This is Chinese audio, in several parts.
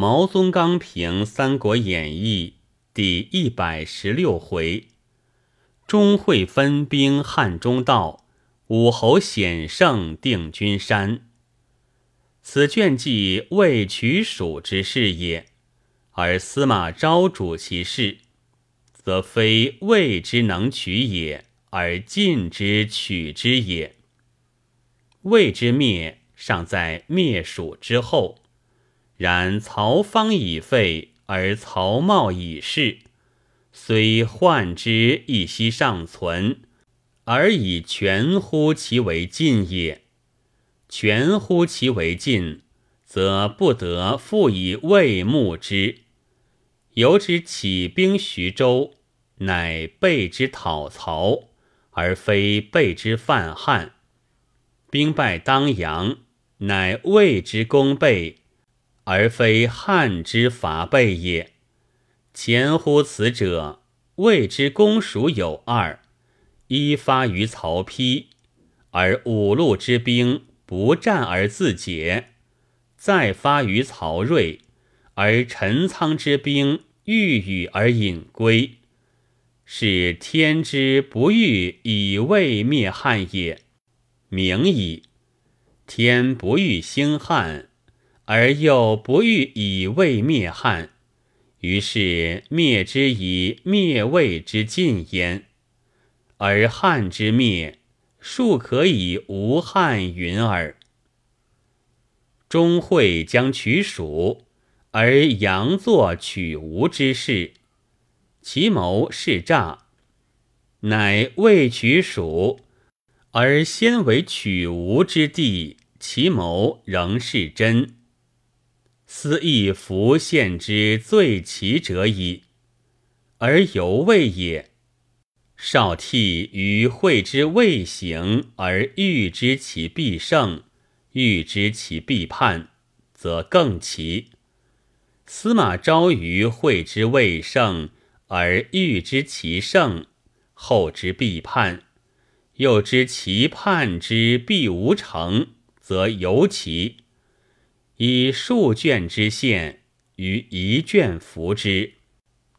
毛宗刚评《三国演义》第一百十六回：钟会分兵汉中道，武侯险胜定军山。此卷记魏取蜀之事也，而司马昭主其事，则非魏之能取也，而晋之取之也。魏之灭，尚在灭蜀之后。然曹芳已废，而曹茂已逝，虽患之一息尚存，而以全乎其为晋也。全乎其为晋，则不得复以魏牧之。由之起兵徐州，乃备之讨曹，而非备之犯汉。兵败当阳，乃魏之功备。而非汉之伐备也。前乎此者，谓之攻蜀有二：一发于曹丕，而五路之兵不战而自解；再发于曹睿，而陈仓之兵欲与而隐归。是天之不欲以魏灭汉也，明矣。天不欲兴汉。而又不欲以魏灭汉，于是灭之以灭魏之尽焉。而汉之灭，庶可以无汉云耳。钟会将取蜀，而佯作取吴之事，其谋是诈，乃未取蜀，而先为取吴之地，其谋仍是真。斯亦弗献之最奇者矣，而犹未也。少替于会之未行，而预知其必胜，预知其必叛，则更奇。司马昭于会之未胜，而预知其胜，后之必叛，又知其叛之必无成，则尤奇。以数卷之线于一卷服之，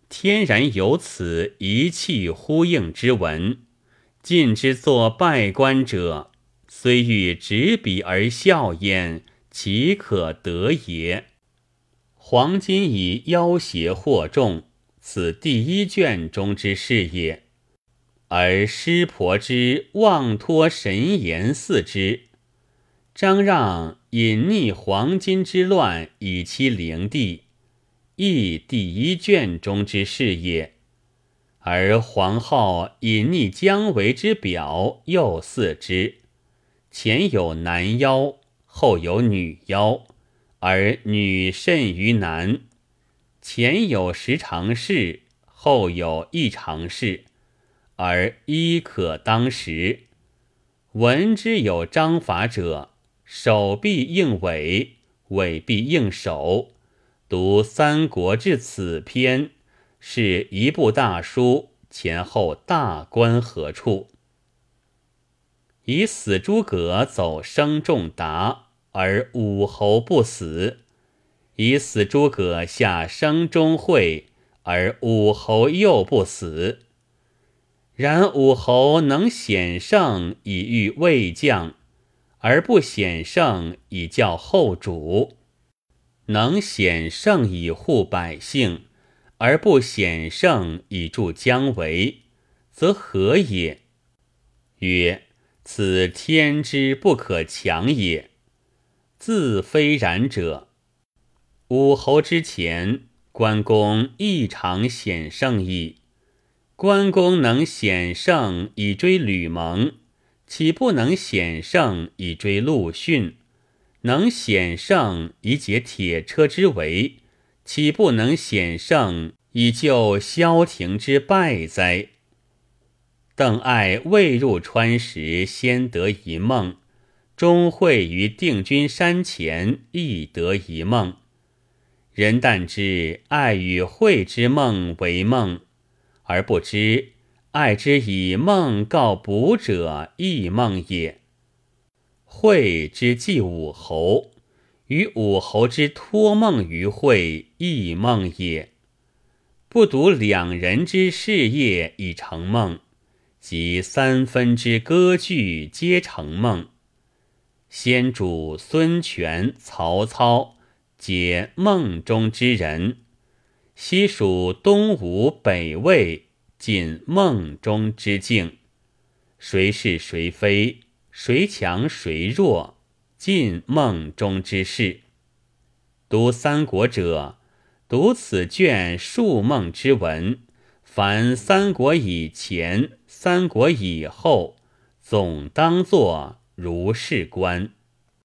天然有此一气呼应之文。晋之作拜官者，虽欲执笔而笑焉，岂可得也？黄金以要挟惑众，此第一卷中之事也。而师婆之妄托神言似之。张让隐匿黄巾之乱，以期灵帝，亦第一卷中之事也；而皇后隐匿姜维之表，又似之。前有男妖，后有女妖，而女甚于男；前有十常侍，后有一常侍，而一可当时。闻之有章法者。手必应尾，尾必应手。读《三国志》此篇，是一部大书，前后大观何处？以死诸葛走生仲达，而武侯不死；以死诸葛下生钟会，而武侯又不死。然武侯能险胜，以御魏将。而不显圣以教后主，能显圣以护百姓，而不显圣以助姜维，则何也？曰：此天之不可强也。自非然者。武侯之前，关公亦常显圣矣。关公能显圣以追吕蒙。岂不能险胜以追陆逊？能险胜以解铁车之围？岂不能险胜以救萧亭之败哉？邓艾未入川时，先得一梦；钟会于定军山前，亦得一梦。人但知爱与会之梦为梦，而不知。爱之以梦告卜者，亦梦也。惠之祭武侯，与武侯之托梦于会，异梦也。不独两人之事业已成梦，即三分之歌剧皆成梦。先主孙权、曹操，皆梦中之人；西蜀东吴、北魏，尽梦中之境。谁是谁非，谁强谁弱，尽梦中之事。读三国者，读此卷数梦之文，凡三国以前、三国以后，总当作如是观。